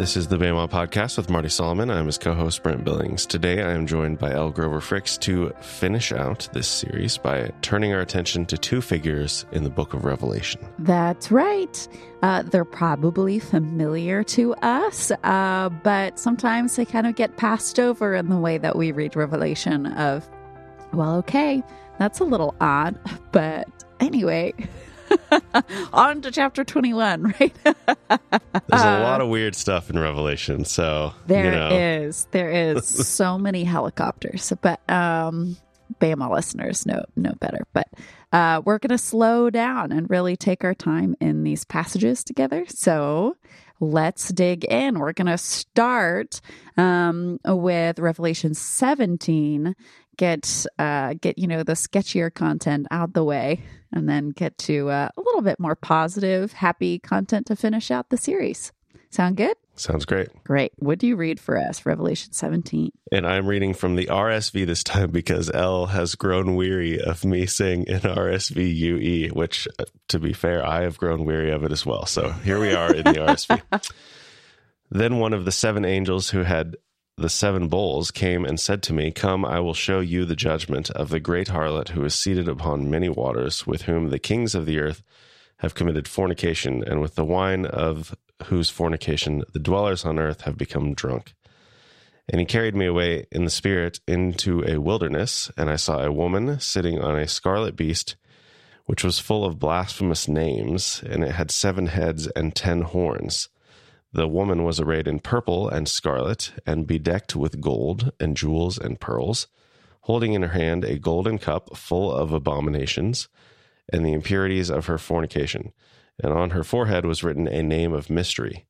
This is the BEMA Podcast with Marty Solomon. I'm his co host, Brent Billings. Today I am joined by Elle. Grover Fricks to finish out this series by turning our attention to two figures in the book of Revelation. That's right. Uh, they're probably familiar to us, uh, but sometimes they kind of get passed over in the way that we read Revelation of, well, okay, that's a little odd, but anyway. On to chapter 21, right? There's a lot of weird stuff in Revelation. So there you know. is, There is so many helicopters. But um BEMA listeners know know better. But uh, we're going to slow down and really take our time in these passages together. So let's dig in. We're going to start um, with Revelation 17. Get uh, get you know the sketchier content out the way, and then get to uh, a little bit more positive, happy content to finish out the series. Sound good? Sounds great. Great. What do you read for us? Revelation 17. And I'm reading from the RSV this time because Elle has grown weary of me saying in RSV UE, which, uh, to be fair, I have grown weary of it as well. So here we are in the RSV. then one of the seven angels who had the seven bowls came and said to me, Come, I will show you the judgment of the great harlot who is seated upon many waters, with whom the kings of the earth have committed fornication, and with the wine of whose fornication the dwellers on earth have become drunk. And he carried me away in the spirit into a wilderness, and I saw a woman sitting on a scarlet beast, which was full of blasphemous names, and it had seven heads and ten horns. The woman was arrayed in purple and scarlet, and bedecked with gold and jewels and pearls, holding in her hand a golden cup full of abominations and the impurities of her fornication. And on her forehead was written a name of mystery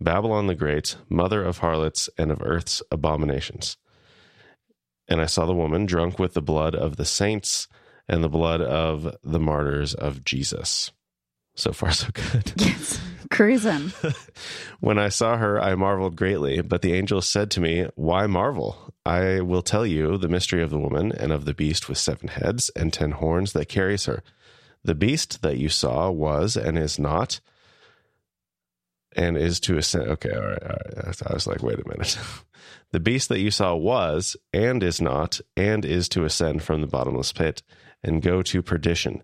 Babylon the Great, mother of harlots and of earth's abominations. And I saw the woman drunk with the blood of the saints and the blood of the martyrs of Jesus. So far, so good. Yes. Cruising. when I saw her, I marveled greatly. But the angel said to me, Why marvel? I will tell you the mystery of the woman and of the beast with seven heads and ten horns that carries her. The beast that you saw was and is not, and is to ascend. Okay, all right, all right. I was like, wait a minute. the beast that you saw was and is not, and is to ascend from the bottomless pit and go to perdition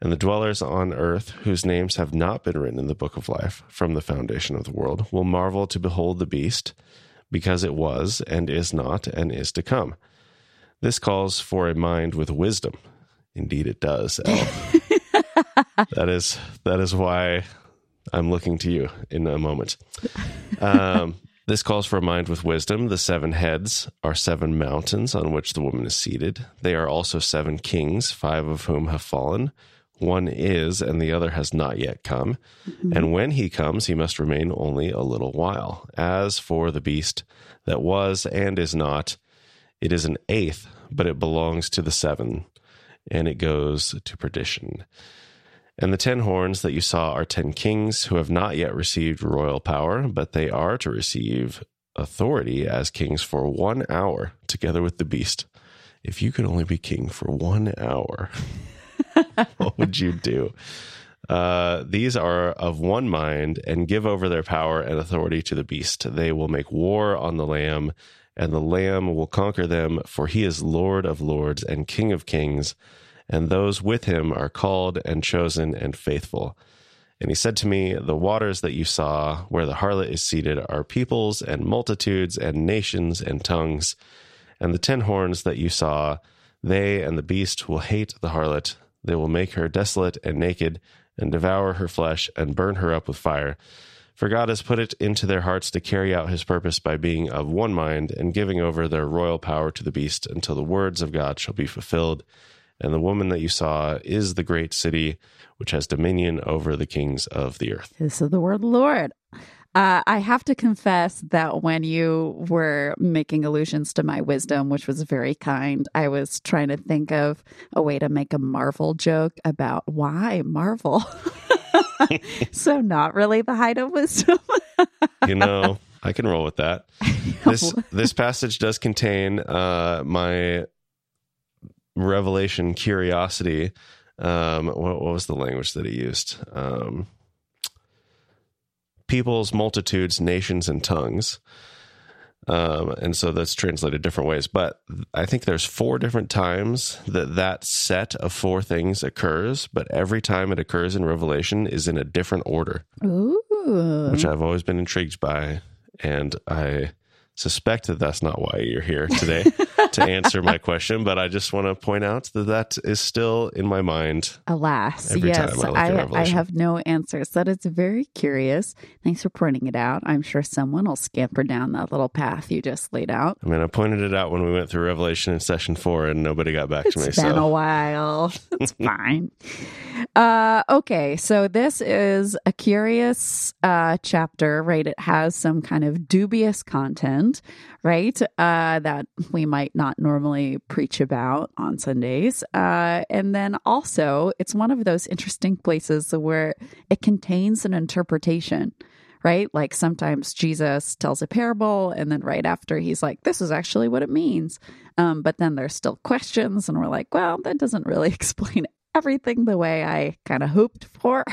and the dwellers on earth, whose names have not been written in the book of life from the foundation of the world, will marvel to behold the beast, because it was, and is not, and is to come. This calls for a mind with wisdom. Indeed, it does. that is that is why I'm looking to you in a moment. Um, this calls for a mind with wisdom. The seven heads are seven mountains on which the woman is seated. They are also seven kings, five of whom have fallen one is, and the other has not yet come. Mm-hmm. And when he comes, he must remain only a little while. As for the beast that was and is not, it is an eighth, but it belongs to the seven, and it goes to perdition. And the ten horns that you saw are ten kings who have not yet received royal power, but they are to receive authority as kings for one hour together with the beast. If you could only be king for one hour. what would you do? Uh, these are of one mind and give over their power and authority to the beast. They will make war on the Lamb, and the Lamb will conquer them, for he is Lord of lords and King of kings, and those with him are called and chosen and faithful. And he said to me, The waters that you saw, where the harlot is seated, are peoples and multitudes and nations and tongues. And the ten horns that you saw, they and the beast will hate the harlot they will make her desolate and naked, and devour her flesh, and burn her up with fire. For God has put it into their hearts to carry out his purpose by being of one mind and giving over their royal power to the beast until the words of God shall be fulfilled. And the woman that you saw is the great city which has dominion over the kings of the earth. This is the word Lord. Uh, I have to confess that when you were making allusions to my wisdom, which was very kind, I was trying to think of a way to make a Marvel joke about why Marvel. so, not really the height of wisdom. you know, I can roll with that. This this passage does contain uh, my revelation curiosity. Um, what, what was the language that he used? Um, peoples, multitudes, nations, and tongues. Um, and so that's translated different ways. But I think there's four different times that that set of four things occurs, but every time it occurs in Revelation is in a different order, Ooh. which I've always been intrigued by. And I suspect that that's not why you're here today to answer my question, but I just want to point out that that is still in my mind. Alas, yes, I I, I have no answers. That is very curious. Thanks for pointing it out. I'm sure someone will scamper down that little path you just laid out. I mean, I pointed it out when we went through Revelation in session four, and nobody got back to me. It's been a So while. It's fine. Uh, okay, so this is a curious uh, chapter, right? It has some kind of dubious content, right? Uh, that we might not normally preach about on Sundays. Uh, and then also, it's one of those interesting places where it contains an interpretation. Right? Like sometimes Jesus tells a parable, and then right after he's like, This is actually what it means. Um, but then there's still questions, and we're like, well, that doesn't really explain everything the way I kind of hoped for.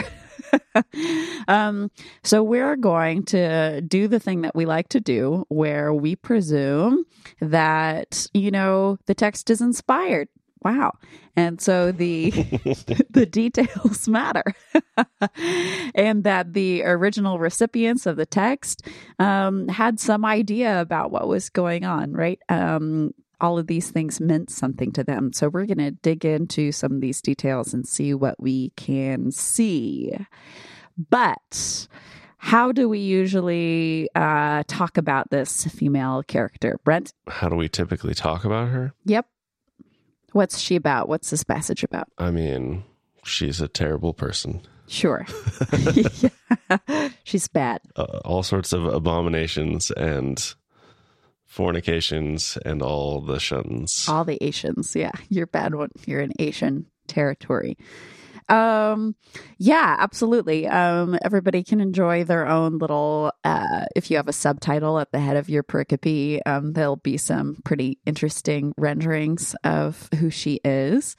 um, so we're going to do the thing that we like to do, where we presume that you know the text is inspired. Wow. And so the the details matter. and that the original recipients of the text um, had some idea about what was going on, right? Um, all of these things meant something to them. So we're going to dig into some of these details and see what we can see. But how do we usually uh, talk about this female character? Brent? how do we typically talk about her? Yep. What's she about? What's this passage about? I mean, she's a terrible person. Sure. Yeah. She's bad. Uh, all sorts of abominations and fornications and all the shuns. All the Asians. Yeah. You're bad one. You're in Asian territory. Um yeah, absolutely. Um everybody can enjoy their own little uh if you have a subtitle at the head of your pericope, um there'll be some pretty interesting renderings of who she is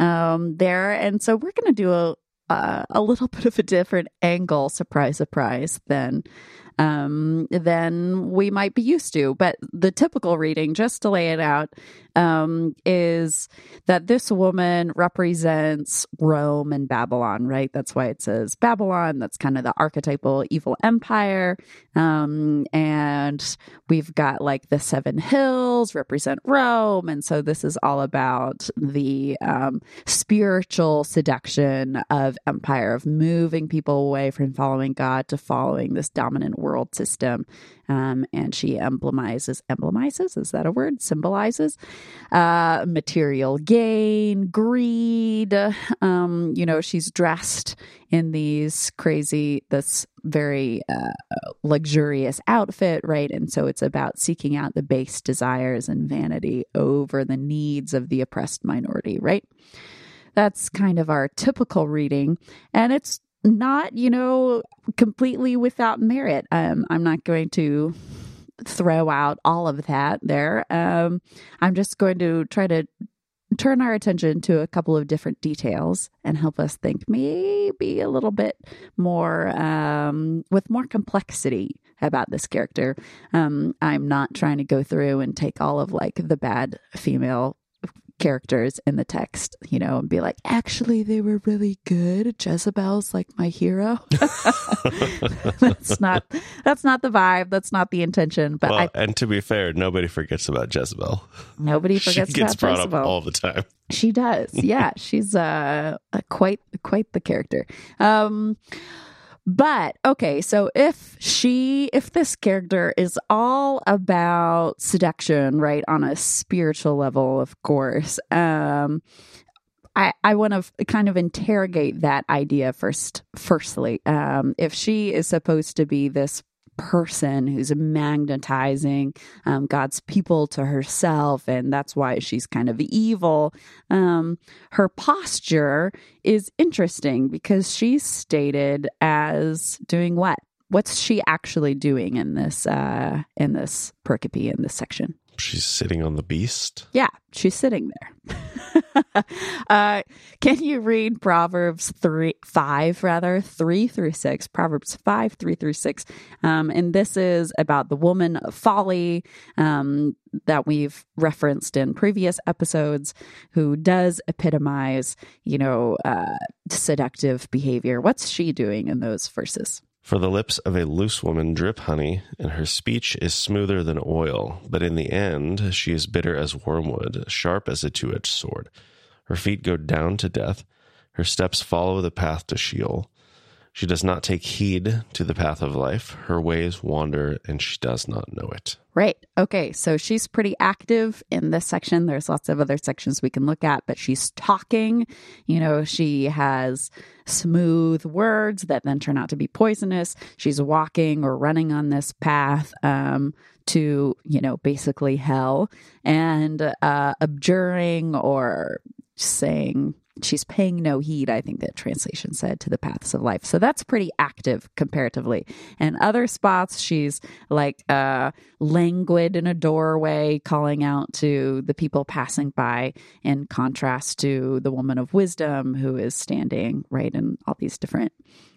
um there and so we're going to do a uh, a little bit of a different angle, surprise, surprise, than um, than we might be used to. But the typical reading, just to lay it out, um, is that this woman represents Rome and Babylon, right? That's why it says Babylon. That's kind of the archetypal evil empire. Um, and we've got like the seven hills represent Rome. And so this is all about the um, spiritual seduction of empire, of moving people away from following God to following this dominant world system. Um, and she emblemizes, emblemizes, is that a word? Symbolizes uh, material gain, greed. Um, you know, she's dressed in these crazy, this very uh, luxurious outfit, right? And so it's about seeking out the base desires and vanity over the needs of the oppressed minority, right? That's kind of our typical reading. And it's not, you know, completely without merit. Um, I'm not going to throw out all of that there. Um, I'm just going to try to turn our attention to a couple of different details and help us think maybe a little bit more um, with more complexity about this character. Um, I'm not trying to go through and take all of like the bad female characters in the text, you know, and be like, actually, they were really good. Jezebel's like my hero. that's not that's not the vibe. That's not the intention. But well, I, and to be fair, nobody forgets about Jezebel. nobody forgets. she gets about brought Jezebel. up all the time. She does. Yeah, she's uh, a quite quite the character. Um but okay, so if she if this character is all about seduction, right, on a spiritual level, of course, um I, I want to kind of interrogate that idea first. Firstly, um, if she is supposed to be this person who's magnetizing um, God's people to herself, and that's why she's kind of evil. Um, her posture is interesting because she's stated as doing what? What's she actually doing in this uh, in this pericope in this section? She's sitting on the beast. Yeah, she's sitting there. uh, can you read Proverbs three, five rather, three through six? Proverbs five, three through six. Um, and this is about the woman of folly um, that we've referenced in previous episodes, who does epitomize, you know, uh, seductive behavior. What's she doing in those verses? For the lips of a loose woman drip honey, and her speech is smoother than oil, but in the end she is bitter as wormwood, sharp as a two edged sword. Her feet go down to death, her steps follow the path to Sheol. She does not take heed to the path of life. Her ways wander, and she does not know it. Right. Okay. So she's pretty active in this section. There's lots of other sections we can look at, but she's talking. You know, she has smooth words that then turn out to be poisonous. She's walking or running on this path um, to, you know, basically hell and uh, abjuring or saying she's paying no heed, I think that translation said, to the paths of life. So that's pretty active comparatively. And other spots, she's like uh, languid in a doorway, calling out to the people passing by, in contrast to the woman of wisdom who is standing right in all these different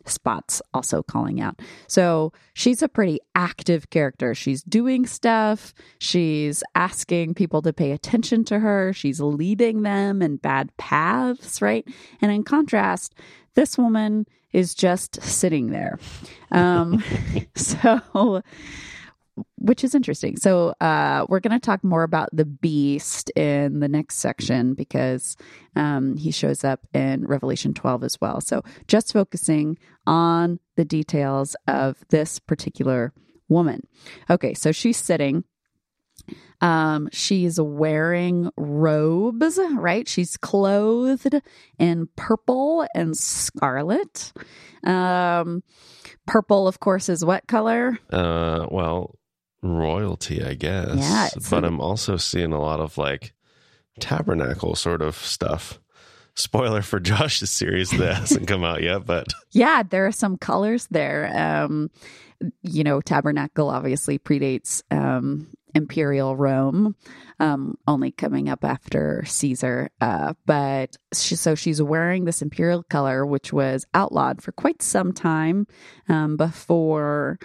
spots also calling out. So she's a pretty active character. She's doing stuff, she's asking people to pay attention to her, she's leading them in bad paths, right? And in contrast, this woman is just sitting there. Um, so which is interesting. So, uh, we're going to talk more about the beast in the next section because um, he shows up in Revelation 12 as well. So, just focusing on the details of this particular woman. Okay, so she's sitting. Um, she's wearing robes, right? She's clothed in purple and scarlet. Um, purple, of course, is what color? Uh, well, royalty, I guess. Yeah, but I'm also seeing a lot of like tabernacle sort of stuff. Spoiler for Josh's series that hasn't come out yet, but yeah, there are some colors there. Um, you know, tabernacle obviously predates um, imperial Rome, um, only coming up after Caesar. Uh, but she, so she's wearing this imperial color, which was outlawed for quite some time um, before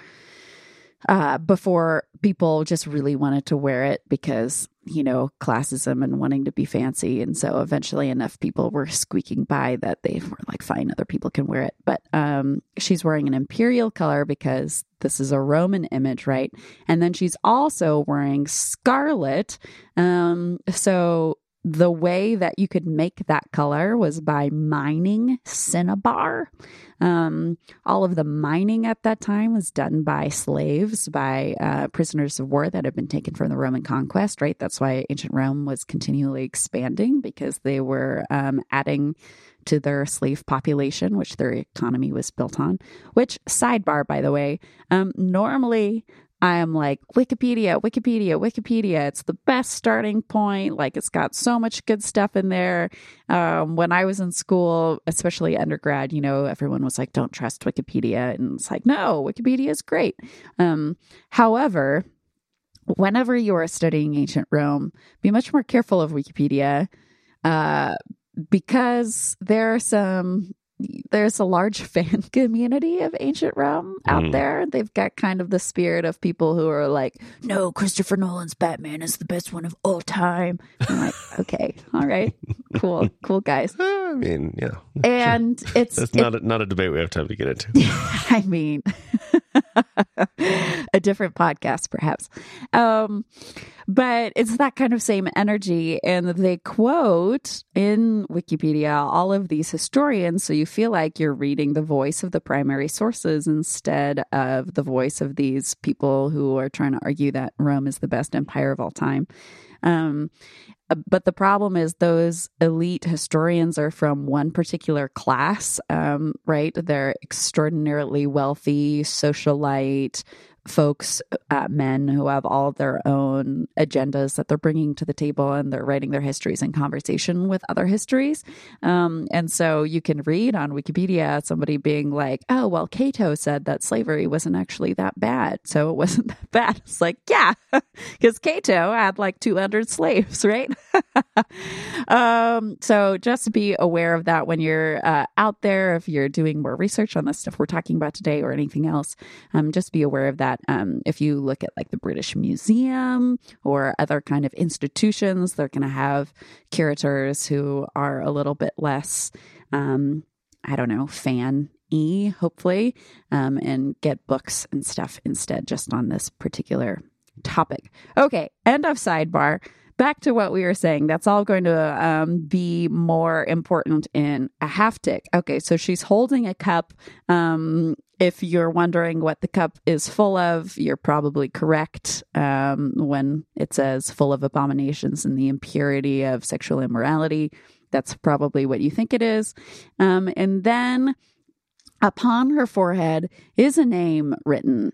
uh, before people just really wanted to wear it because, you know, classism and wanting to be fancy. And so eventually enough people were squeaking by that they were like, fine, other people can wear it. But um, she's wearing an imperial color because this is a Roman image, right? And then she's also wearing scarlet. Um, so the way that you could make that color was by mining cinnabar. Um, all of the mining at that time was done by slaves, by uh, prisoners of war that had been taken from the Roman conquest, right? That's why ancient Rome was continually expanding because they were um, adding to their slave population, which their economy was built on. Which, sidebar, by the way, um, normally I am like, Wikipedia, Wikipedia, Wikipedia. It's the best starting point. Like, it's got so much good stuff in there. Um, when I was in school, especially undergrad, you know, everyone was like, don't trust Wikipedia. And it's like, no, Wikipedia is great. Um, however, whenever you are studying ancient Rome, be much more careful of Wikipedia. Uh, because there are some there's a large fan community of ancient Rome out mm. there. They've got kind of the spirit of people who are like, no, Christopher Nolan's Batman is the best one of all time. I'm like, okay, all right, cool, cool guys. I mean, yeah. And sure. it's it's not a, not a debate we have time to get into. I mean, a different podcast, perhaps. Um, but it's that kind of same energy. And they quote in Wikipedia all of these historians. So you feel like you're reading the voice of the primary sources instead of the voice of these people who are trying to argue that Rome is the best empire of all time. Um, but the problem is those elite historians are from one particular class, um, right? They're extraordinarily wealthy, socialite, folks, uh, men who have all their own agendas that they're bringing to the table and they're writing their histories in conversation with other histories. Um, and so you can read on Wikipedia somebody being like, oh, well, Cato said that slavery wasn't actually that bad. So it wasn't that bad. It's like, yeah, because Cato had like 200 slaves, right? um, so just be aware of that when you're uh, out there, if you're doing more research on the stuff we're talking about today or anything else, um, just be aware of that. Um, if you look at like the British Museum or other kind of institutions, they're going to have curators who are a little bit less, um, I don't know, fan e hopefully um, and get books and stuff instead just on this particular topic okay end of sidebar back to what we were saying, that's all going to um, be more important in a haptic. Okay, so she's holding a cup. Um, if you're wondering what the cup is full of, you're probably correct um, when it says full of abominations and the impurity of sexual immorality. That's probably what you think it is. Um, and then upon her forehead is a name written.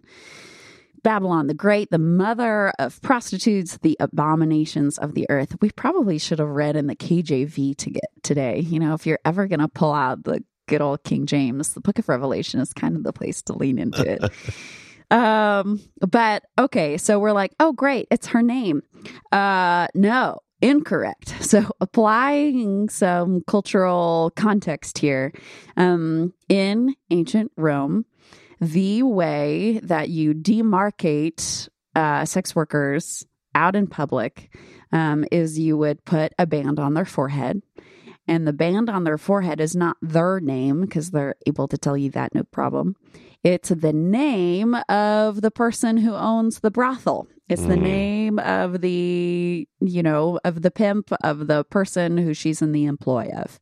Babylon the Great, the mother of prostitutes, the abominations of the earth. We probably should have read in the KJV to get today. You know, if you're ever going to pull out the good old King James, the book of Revelation is kind of the place to lean into it. um, but okay, so we're like, oh, great, it's her name. Uh, no, incorrect. So applying some cultural context here, um, in ancient Rome, the way that you demarcate uh, sex workers out in public um, is you would put a band on their forehead. And the band on their forehead is not their name because they're able to tell you that no problem. It's the name of the person who owns the brothel. It's the mm. name of the, you know, of the pimp, of the person who she's in the employ of.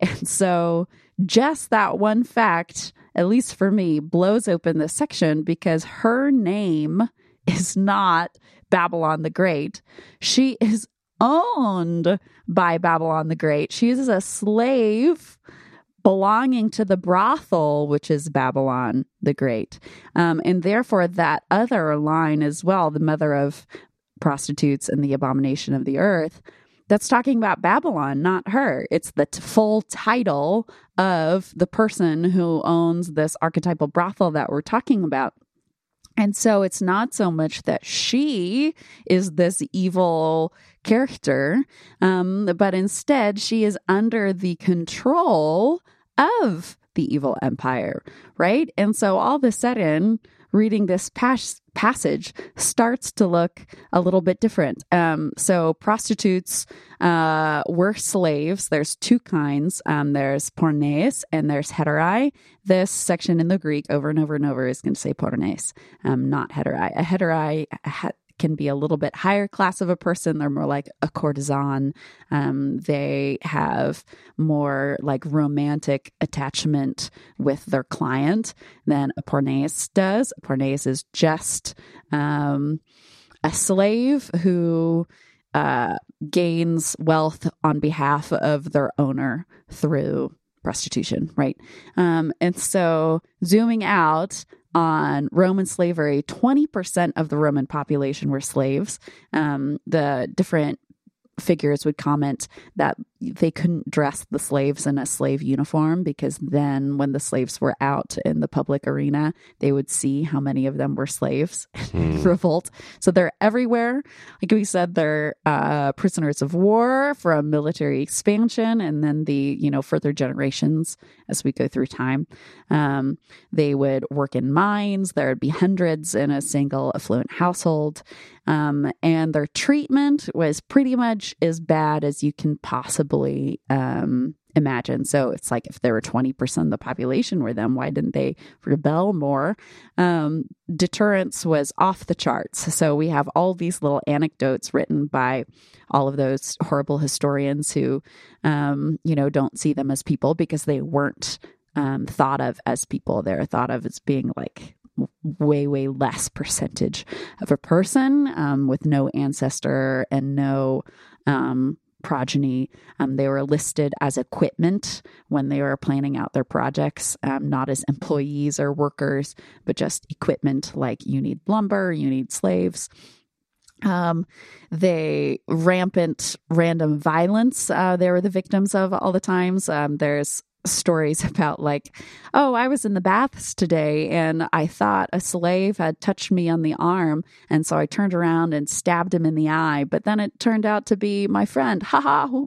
And so just that one fact at least for me, blows open this section because her name is not Babylon the Great. She is owned by Babylon the Great. She is a slave belonging to the brothel, which is Babylon the Great. Um, and therefore, that other line as well, the mother of prostitutes and the abomination of the earth, that's talking about Babylon, not her. It's the t- full title of the person who owns this archetypal brothel that we're talking about. And so it's not so much that she is this evil character, um, but instead she is under the control of the evil empire, right? And so all of a sudden, reading this pas- passage starts to look a little bit different. Um, so prostitutes uh, were slaves. There's two kinds. Um, there's pornes and there's heterai. This section in the Greek over and over and over is going to say pornes, um, not heterai. A heterai ha- can be a little bit higher class of a person. They're more like a courtesan. Um, they have more like romantic attachment with their client than a porneus does. A is just um, a slave who uh, gains wealth on behalf of their owner through prostitution, right? Um, and so zooming out, on Roman slavery, 20% of the Roman population were slaves. Um, the different figures would comment that they couldn't dress the slaves in a slave uniform because then when the slaves were out in the public arena they would see how many of them were slaves mm. revolt. So they're everywhere. Like we said they're uh, prisoners of war from military expansion and then the you know further generations as we go through time. Um, they would work in mines. There would be hundreds in a single affluent household um, and their treatment was pretty much as bad as you can possibly um, imagine. So it's like if there were 20% of the population were them, why didn't they rebel more? Um, deterrence was off the charts. So we have all these little anecdotes written by all of those horrible historians who, um, you know, don't see them as people because they weren't um, thought of as people. They're thought of as being like way way less percentage of a person um, with no ancestor and no um, progeny. Um, they were listed as equipment when they were planning out their projects, um, not as employees or workers, but just equipment like you need lumber, you need slaves. Um, they rampant random violence. Uh, they were the victims of all the times. Um, there's stories about like, oh, I was in the baths today and I thought a slave had touched me on the arm. And so I turned around and stabbed him in the eye. But then it turned out to be my friend. Ha ha,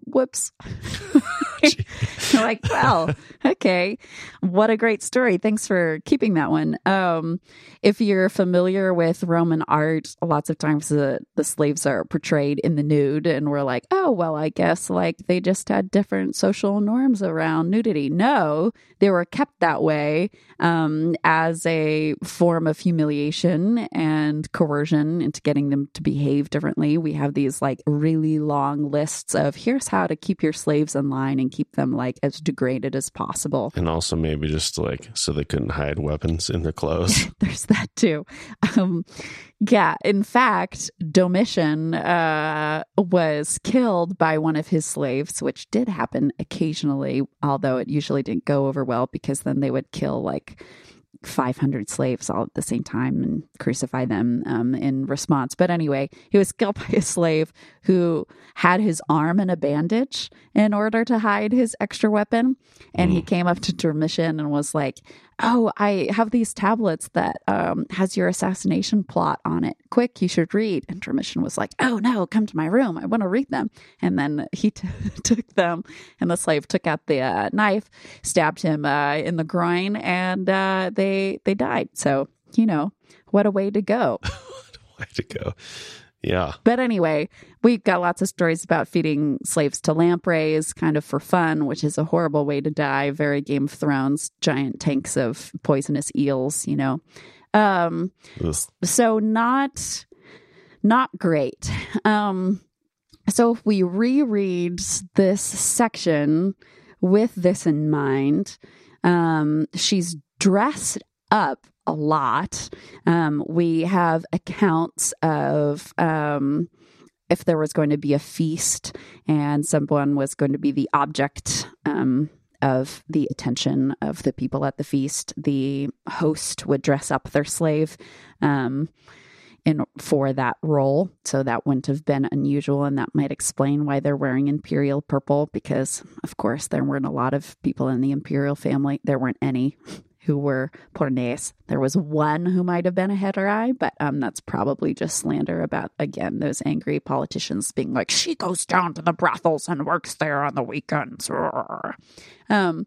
whoops. like, well, okay. What a great story. Thanks for keeping that one. Um, if you're familiar with Roman art, lots of times the, the slaves are portrayed in the nude, and we're like, oh, well, I guess like they just had different social norms around nudity. No, they were kept that way um, as a form of humiliation and coercion into getting them to behave differently. We have these like really long lists of here's how to keep your slaves in line and keep them like as degraded as possible. And also maybe just like so they couldn't hide weapons in their clothes. There's that too. Um, yeah, in fact, Domitian uh, was killed by one of his slaves, which did happen occasionally, although it usually didn't go over well because then they would kill like 500 slaves all at the same time and crucify them um, in response. But anyway, he was killed by a slave who had his arm in a bandage in order to hide his extra weapon. And mm. he came up to Domitian and was like, oh, I have these tablets that um, has your assassination plot on it. Quick, you should read. Domitian was like, oh no, come to my room. I want to read them. And then he t- took them, and the slave took out the uh, knife, stabbed him uh, in the groin, and uh, they they died. So you know what a way to go. what a way to go. Yeah. But anyway, we've got lots of stories about feeding slaves to lampreys, kind of for fun, which is a horrible way to die. Very Game of Thrones, giant tanks of poisonous eels, you know. Um, so not not great. Um, so if we reread this section with this in mind, um, she's dressed up a lot. Um, we have accounts of um, if there was going to be a feast and someone was going to be the object um, of the attention of the people at the feast, the host would dress up their slave um, in for that role. So that wouldn't have been unusual, and that might explain why they're wearing imperial purple. Because of course there weren't a lot of people in the imperial family. There weren't any who were pornes. There was one who might have been a heteri, but um, that's probably just slander about, again, those angry politicians being like, she goes down to the brothels and works there on the weekends. Um,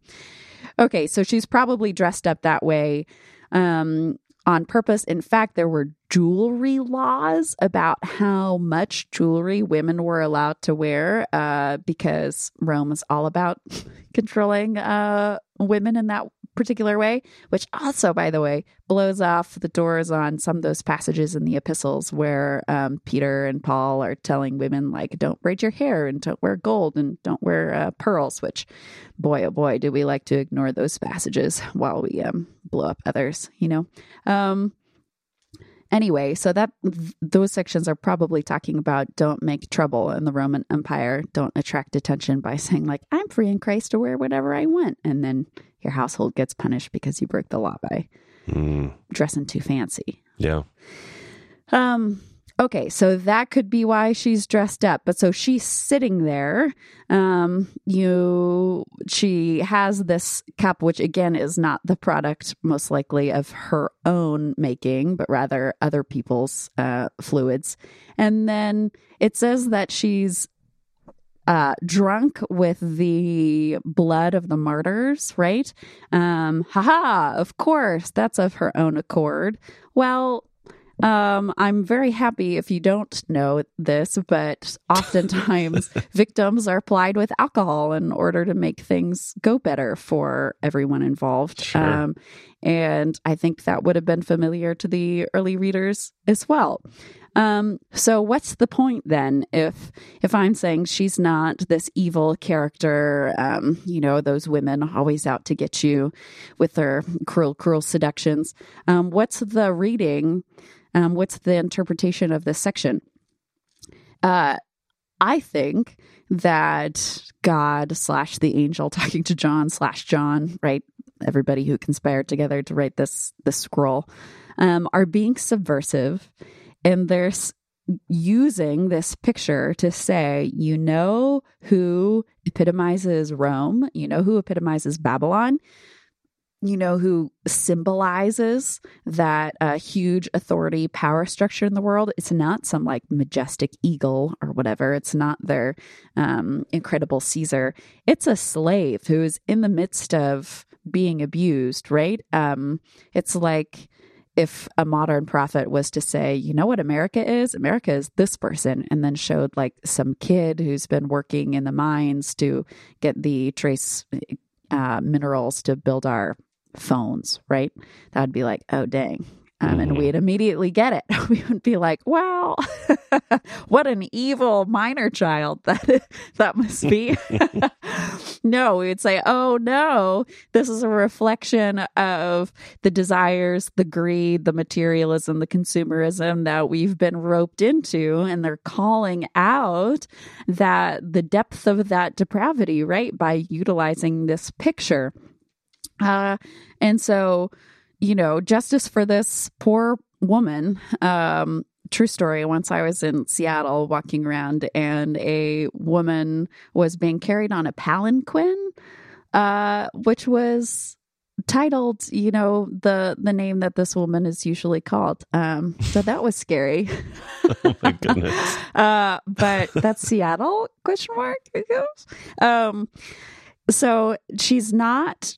okay, so she's probably dressed up that way. Um, on purpose. In fact, there were jewelry laws about how much jewelry women were allowed to wear uh, because Rome is all about controlling uh, women in that particular way, which also, by the way, blows off the doors on some of those passages in the epistles where um, Peter and Paul are telling women, like, don't braid your hair and don't wear gold and don't wear uh, pearls, which, boy, oh boy, do we like to ignore those passages while we um, blow up others, you know? Um, anyway so that those sections are probably talking about don't make trouble in the roman empire don't attract attention by saying like i'm free in christ to wear whatever i want and then your household gets punished because you broke the law by mm. dressing too fancy. Yeah. Um okay, so that could be why she's dressed up. But so she's sitting there. Um you she has this cup which again is not the product most likely of her own making, but rather other people's uh fluids. And then it says that she's uh, drunk with the blood of the martyrs, right? Um, haha, of course, that's of her own accord. Well, um, I'm very happy if you don't know this, but oftentimes victims are plied with alcohol in order to make things go better for everyone involved. Sure. Um, and I think that would have been familiar to the early readers as well. Um, so what's the point then if if I'm saying she's not this evil character, um, you know, those women always out to get you with their cruel, cruel seductions? Um, what's the reading? Um, what's the interpretation of this section? Uh, I think that God slash the angel talking to John slash John, right? Everybody who conspired together to write this this scroll um, are being subversive, and they're using this picture to say, you know, who epitomizes Rome, you know, who epitomizes Babylon you know, who symbolizes that uh, huge authority power structure in the world. It's not some like majestic eagle or whatever. It's not their um, incredible Caesar. It's a slave who is in the midst of being abused, right? Um, it's like if a modern prophet was to say, you know what America is? America is this person, and then showed like some kid who's been working in the mines to get the trace uh, minerals to build our phones, right? That would be like, oh, dang. Um, and mm-hmm. we'd immediately get it. We would be like, wow, what an evil minor child that that must be. no, we would say, oh no, this is a reflection of the desires, the greed, the materialism, the consumerism that we've been roped into. And they're calling out that the depth of that depravity, right? By utilizing this picture. Uh, and so, you know, justice for this poor woman. Um, true story. Once I was in Seattle walking around, and a woman was being carried on a palanquin, uh, which was titled you know the the name that this woman is usually called um so that was scary oh my goodness uh but that's seattle question mark um so she's not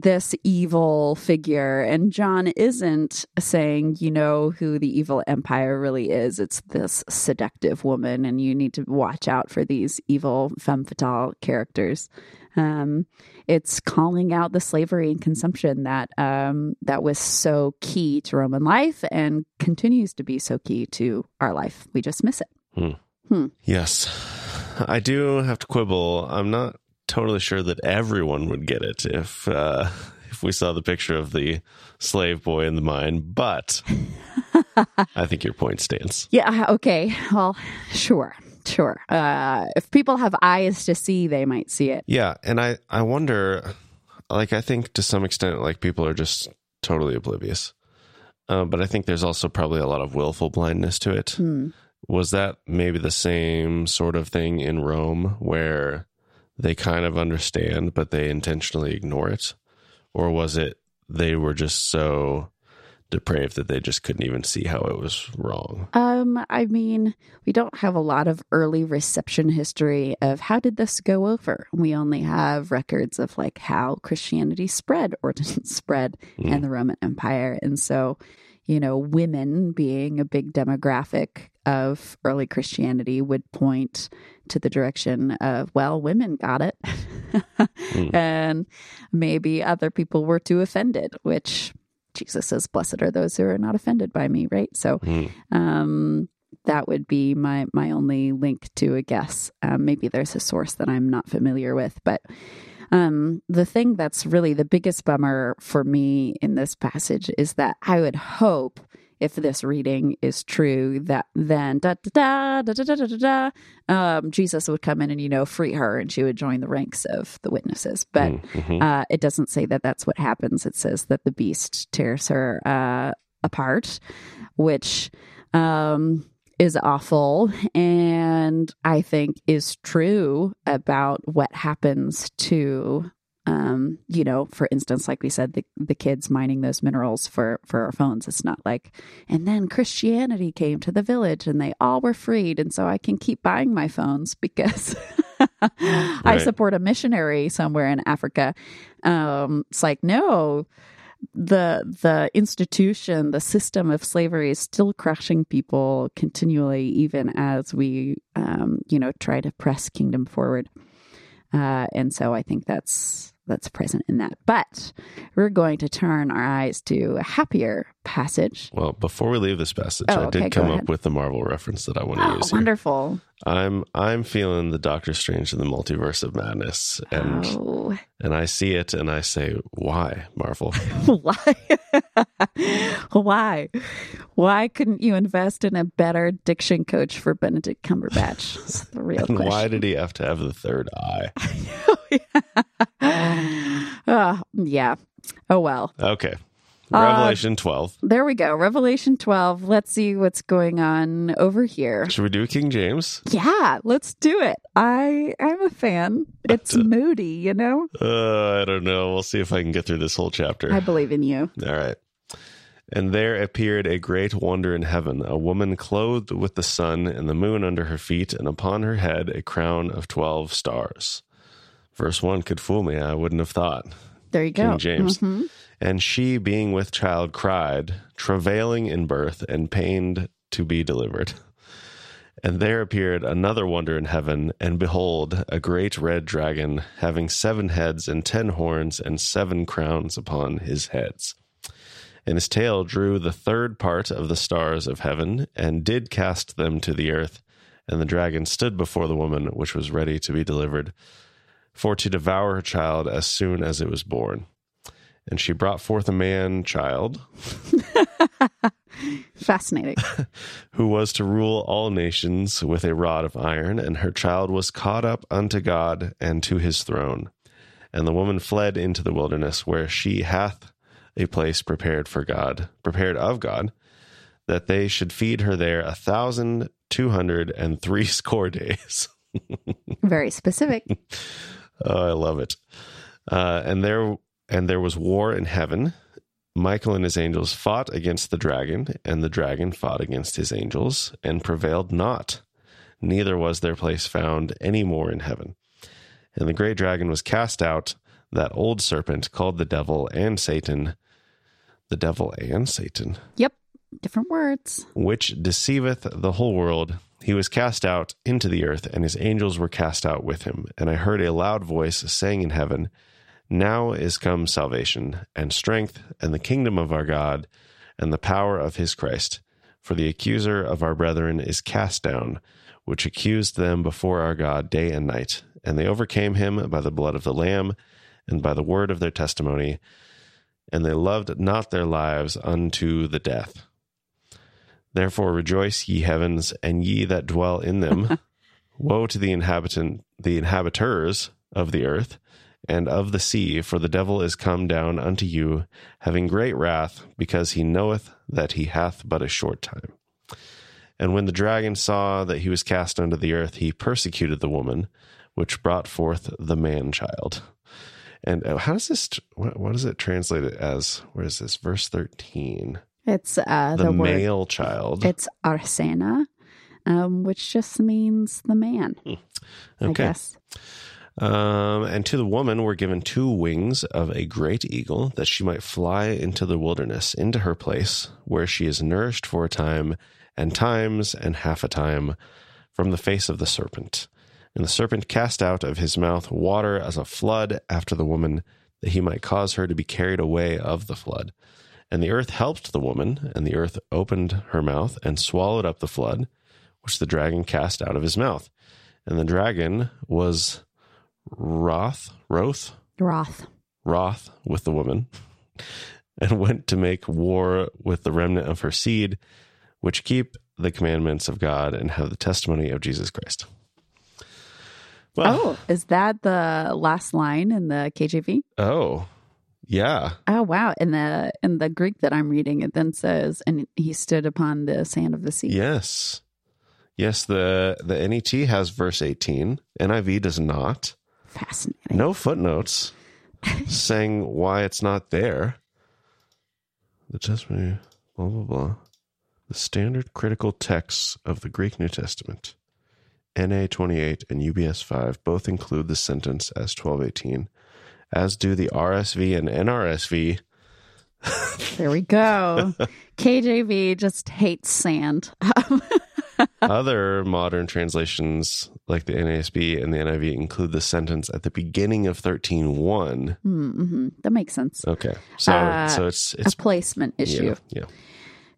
this evil figure. And John isn't saying, you know, who the evil empire really is. It's this seductive woman, and you need to watch out for these evil femme fatale characters. Um, it's calling out the slavery and consumption that um, that was so key to Roman life and continues to be so key to our life. We just miss it. Hmm. Hmm. Yes, I do have to quibble. I'm not totally sure that everyone would get it if uh, if we saw the picture of the slave boy in the mine. But I think your point stands. Yeah. Okay. Well, sure. Sure. Uh, if people have eyes to see, they might see it. Yeah, and I I wonder, like I think to some extent, like people are just totally oblivious. Uh, but I think there's also probably a lot of willful blindness to it. Hmm. Was that maybe the same sort of thing in Rome where they kind of understand, but they intentionally ignore it? Or was it they were just so depraved that they just couldn't even see how it was wrong? Um, I mean, we don't have a lot of early reception history of how did this go over. We only have records of like how Christianity spread or didn't spread mm. in the Roman Empire. And so, you know, women being a big demographic of early Christianity would point to the direction of, well, women got it. mm. And maybe other people were too offended, which Jesus says, blessed are those who are not offended by me, right? So, mm. um, that would be my my only link to a guess. Um, maybe there's a source that I'm not familiar with, but um, the thing that's really the biggest bummer for me in this passage is that I would hope if this reading is true, that then da da da da da da da da, um, Jesus would come in and you know free her, and she would join the ranks of the witnesses. But mm-hmm. uh, it doesn't say that that's what happens. It says that the beast tears her uh, apart, which um, is awful, and I think is true about what happens to um, you know, for instance, like we said, the, the kids mining those minerals for, for our phones. It's not like, and then Christianity came to the village and they all were freed. And so I can keep buying my phones because right. I support a missionary somewhere in Africa. Um, it's like, no, the the institution, the system of slavery is still crushing people continually, even as we, um, you know, try to press kingdom forward. Uh, and so I think that's that's present in that. But we're going to turn our eyes to happier passage. Well, before we leave this passage, Oh, I did okay, come up with the Marvel reference that I want to Oh, use here. wonderful. I'm I'm feeling the Doctor Strange in the Multiverse of Madness, and oh, and I see it, and I say, why Marvel? why? why? Why couldn't you invest in a better diction coach for Benedict Cumberbatch? That's the real And question. why did he have to have the third eye? uh, yeah. Oh, well. Okay, Revelation 12. There we go. Revelation 12. Let's see what's going on over here. Should we do King James? Yeah, let's do it. I I'm a fan. It's moody, you know? Uh, I don't know. We'll see if I can get through this whole chapter. I believe in you. All right. And there appeared a great wonder in heaven, a woman clothed with the sun and the moon under her feet, and upon her head a crown of 12 stars. Verse 1 could fool me. I wouldn't have thought. There you go. King James. Mhm. And she, being with child, cried, travailing in birth, and pained to be delivered. And there appeared another wonder in heaven, and behold, a great red dragon, having seven heads and ten horns, and seven crowns upon his heads. And his tail drew the third part of the stars of heaven, and did cast them to the earth. And the dragon stood before the woman, which was ready to be delivered, for to devour her child as soon as it was born. And she brought forth a man child Fascinating. who was to rule all nations with a rod of iron, and her child was caught up unto God and to his throne. And the woman fled into the wilderness, where she hath a place prepared for God, prepared of God, that they should feed her there a thousand two hundred and three score days. Very specific. Oh, I love it. Uh, and there and there was war in heaven. Michael and his angels fought against the dragon, and the dragon fought against his angels and prevailed not. Neither was their place found any more in heaven. And the great dragon was cast out, that old serpent called the devil and Satan, the devil and Satan, Yep. Different words. which deceiveth the whole world. He was cast out into the earth, and his angels were cast out with him. And I heard a loud voice saying in heaven, Now is come salvation, and strength, and the kingdom of our God, and the power of his Christ. For the accuser of our brethren is cast down, which accused them before our God day and night. And they overcame him by the blood of the Lamb, and by the word of their testimony, and they loved not their lives unto the death. Therefore rejoice, ye heavens, and ye that dwell in them. Woe to the inhabitant, the inhabiters of the earth and of the sea, for the devil is come down unto you, having great wrath, because he knoweth that he hath but a short time. And when the dragon saw that he was cast unto the earth, he persecuted the woman, which brought forth the man child. And uh, how does this? What, what does it translate it as? Where is this? Verse thirteen. It's uh, The, the, word. male child. It's arsena, um, which just means the man. I Okay. guess. Um, and to the woman were given two wings of a great eagle, that she might fly into the wilderness, into her place, where she is nourished for a time, and times, and half a time, from the face of the serpent. And the serpent cast out of his mouth water as a flood after the woman, that he might cause her to be carried away of the flood. And the earth helped the woman, and the earth opened her mouth and swallowed up the flood, which the dragon cast out of his mouth. And the dragon was wroth, wroth, Roth. wroth with the woman, and went to make war with the remnant of her seed, which keep the commandments of God and have the testimony of Jesus Christ. Well, Oh, is that the last line in the KJV? oh, yeah. Oh wow! In the in the Greek that I'm reading, it then says, "And he stood upon the sand of the sea." Yes. Yes, the the NET has verse 18. NIV does not. Fascinating. No footnotes saying why it's not there. The testimony, blah, blah, blah. The standard critical texts of the Greek New Testament, NA 28 and UBS 5, both include the sentence as 1218, as do the RSV and NRSV. There we go. KJV just hates sand. Other modern translations, like the NASB and the NIV, include the sentence at the beginning of thirteen one. Mm-hmm. That makes sense. Okay, so Uh, so it's it's a placement issue. Yeah, yeah.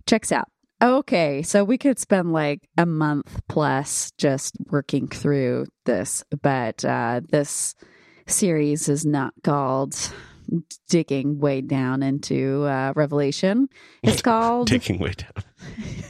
Checks out. Okay, so we could spend like a month plus just working through this, but uh, this series is not called digging way down into uh, Revelation. It's called taking way down.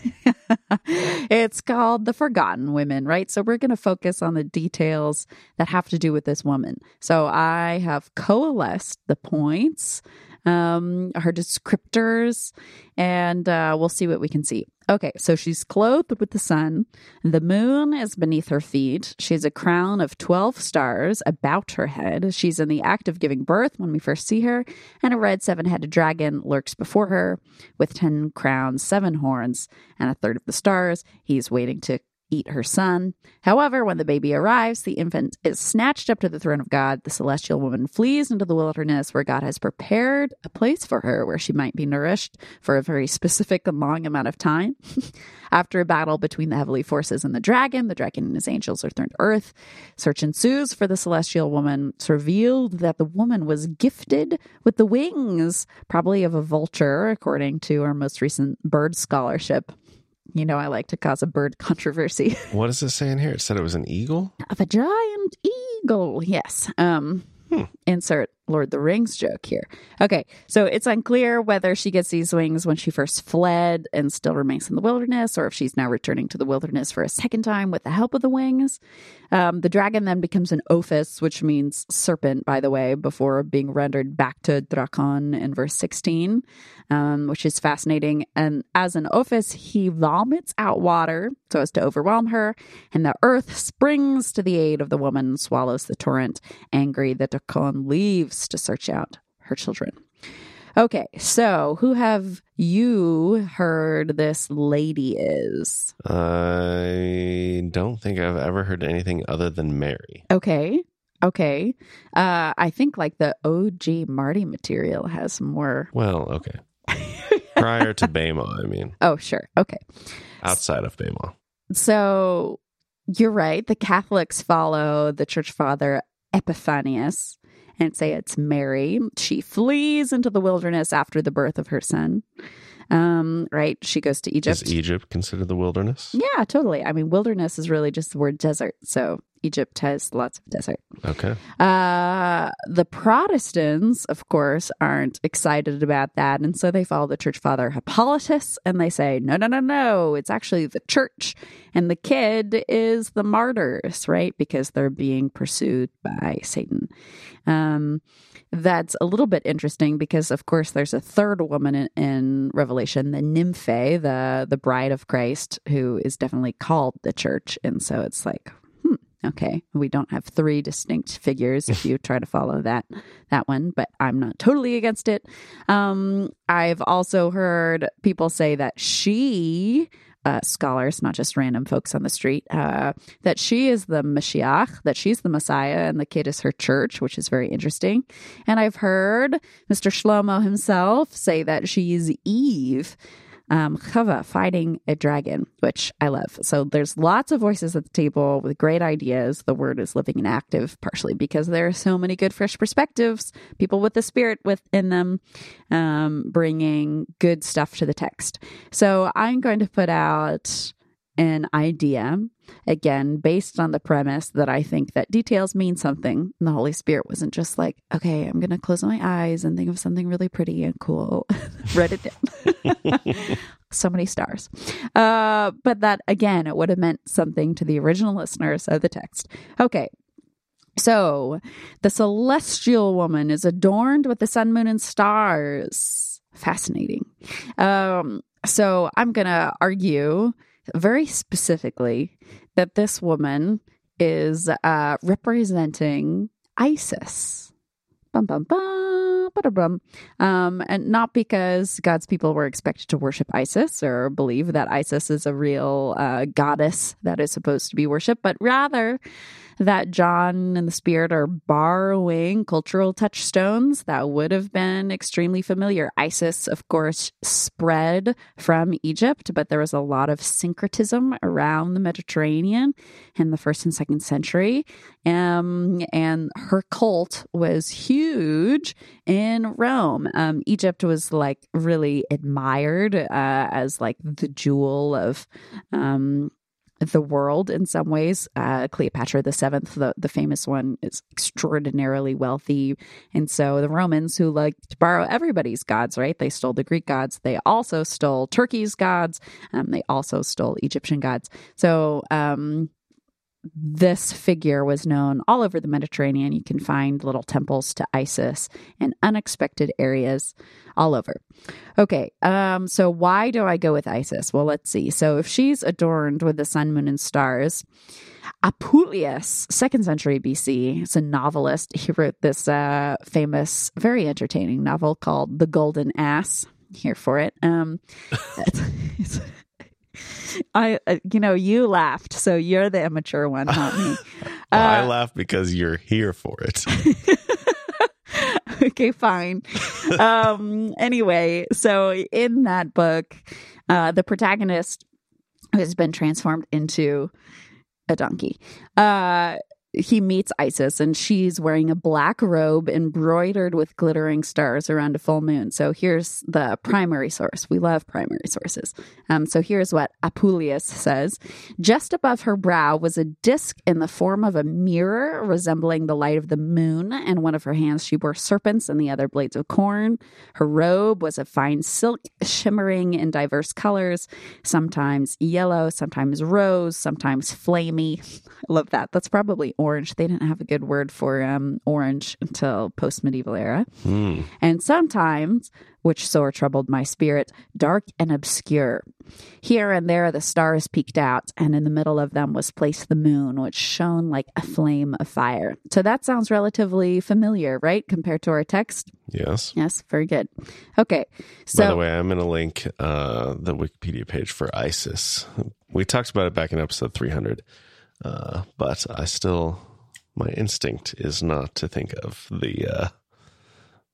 it's called The Forgotten Women, right? So we're going to focus on the details that have to do with this woman. So I have coalesced the points, um, her descriptors, and uh, we'll see what we can see. Okay, so she's clothed with the sun. The moon is beneath her feet. She has a crown of 12 stars about her head. She's in the act of giving birth when we first see her, and a red seven headed dragon lurks before her with 10 crowns, seven horns, and a third of the stars. He's waiting to eat her son. However, when the baby arrives, the infant is snatched up to the throne of God. The celestial woman flees into the wilderness where God has prepared a place for her where she might be nourished for a very specific and long amount of time. After a battle between the heavenly forces and the dragon, the dragon and his angels are thrown to earth. Search ensues for the celestial woman. It's revealed that the woman was gifted with the wings, probably of a vulture, according to our most recent bird scholarship. You know, I like to cause a bird controversy. What does it say in here? It said it was an eagle. of a giant eagle. Yes. Um, insert Lord of the Rings joke here. Okay, so it's unclear whether she gets these wings when she first fled and still remains in the wilderness, or if she's now returning to the wilderness for a second time with the help of the wings. Um, the dragon then becomes an ophis, which means serpent, by the way, before being rendered back to drakon in verse 16, um, which is fascinating. And as an ophis, he vomits out water so as to overwhelm her, and the earth springs to the aid of the woman swallows the torrent. Angry, the drakon leaves to search out her children. Okay, so who have you heard this lady is? I don't think I've ever heard anything other than Mary. Okay. Okay. Uh I think like the OG Marty material has more Well, okay. Prior to Bema, I mean, Oh, sure. Okay. outside of Bema. So you're right. The Catholics follow the church father Epiphanius and say it's Mary. She flees into the wilderness after the birth of her son. Um, right? She goes to Egypt. Is Egypt considered the wilderness? yeah, totally. I mean, wilderness is really just the word desert. So Egypt has lots of desert. Okay. Uh, the Protestants, of course, aren't excited about that. And so they follow the church father Hippolytus and they say, no, no, no, no. It's actually the church. And the kid is the martyrs, right? Because they're being pursued by Satan. Um, that's a little bit interesting because, of course, there's a third woman in, in Revelation, the Nymphe, the, the bride of Christ, who is definitely called the church. And so it's like, okay we don't have three distinct figures if you try to follow that that one but i'm not totally against it um i've also heard people say that she uh, scholars, not just random folks on the street, uh, that she is the Mashiach, that she's the Messiah, and the kid is her church, which is very interesting. And I've heard Mr. Shlomo himself say that she's Eve, um, Chava fighting a dragon, which I love. So there's lots of voices at the table with great ideas. The word is living and active, partially because there are so many good, fresh perspectives, people with the spirit within them, um, bringing good stuff to the text. So I'm going to put out an idea again based on the premise that I think that details mean something. And the Holy Spirit wasn't just like, okay, I'm going to close my eyes and think of something really pretty and cool. Write it down. so many stars. Uh, but that again, it would have meant something to the original listeners of the text. Okay. So the celestial woman is adorned with the sun, moon, and stars. Fascinating. Um, so I'm going to argue very specifically that this woman is uh, representing Isis. Bum, bum, bum. Um, and not because God's people were expected to worship Isis or believe that Isis is a real uh, goddess that is supposed to be worshipped, but rather that John and the Spirit are borrowing cultural touchstones that would have been extremely familiar. Isis, of course, spread from Egypt, but there was a lot of syncretism around the Mediterranean in the first and second century. Um, and her cult was huge Rome. Um, Egypt was like really admired uh, as like the jewel of um, the world in some ways. Uh, Cleopatra the Seventh, the, the famous one, is extraordinarily wealthy. And so the Romans, who liked to borrow everybody's gods, right? They stole the Greek gods. They also stole Turkey's gods. Um, they also stole Egyptian gods. So um, this figure was known all over the Mediterranean. You can find little temples to Isis in unexpected areas all over. Okay, um, so why do I go with Isis? Well, let's see. So if she's adorned with the sun, moon, and stars, Apuleius, second century BC, is a novelist. He wrote this uh, famous, very entertaining novel called The Golden Ass. Here for it. Um, it's, it's, I, uh, you know, you laughed, so you're the immature one, not me. Uh, I laugh because you're here for it. okay, fine. um, anyway, so in that book, uh, the protagonist has been transformed into a donkey. Uh, he meets Isis and she's wearing a black robe embroidered with glittering stars around a full moon. So here's the primary source. We love primary sources. Um, so here's what Apuleius says Just above her brow was a disc in the form of a mirror resembling the light of the moon. In one of her hands, she bore serpents and the other blades of corn. Her robe was of fine silk, shimmering in diverse colors, sometimes yellow, sometimes rose, sometimes flamy. I love that. That's probably orange. They didn't have a good word for um, orange until post medieval era. Mm. And sometimes, which sore troubled my spirit, dark and obscure. Here and there the stars peeked out, and in the middle of them was placed the moon, which shone like a flame of fire. So that sounds relatively familiar, right? Compared to our text? Yes. Yes, very good. Okay. So, By the way, I'm going to link uh, the Wikipedia page for Isis. We talked about it back in episode 300. Uh, but I still, my instinct is not to think of the uh,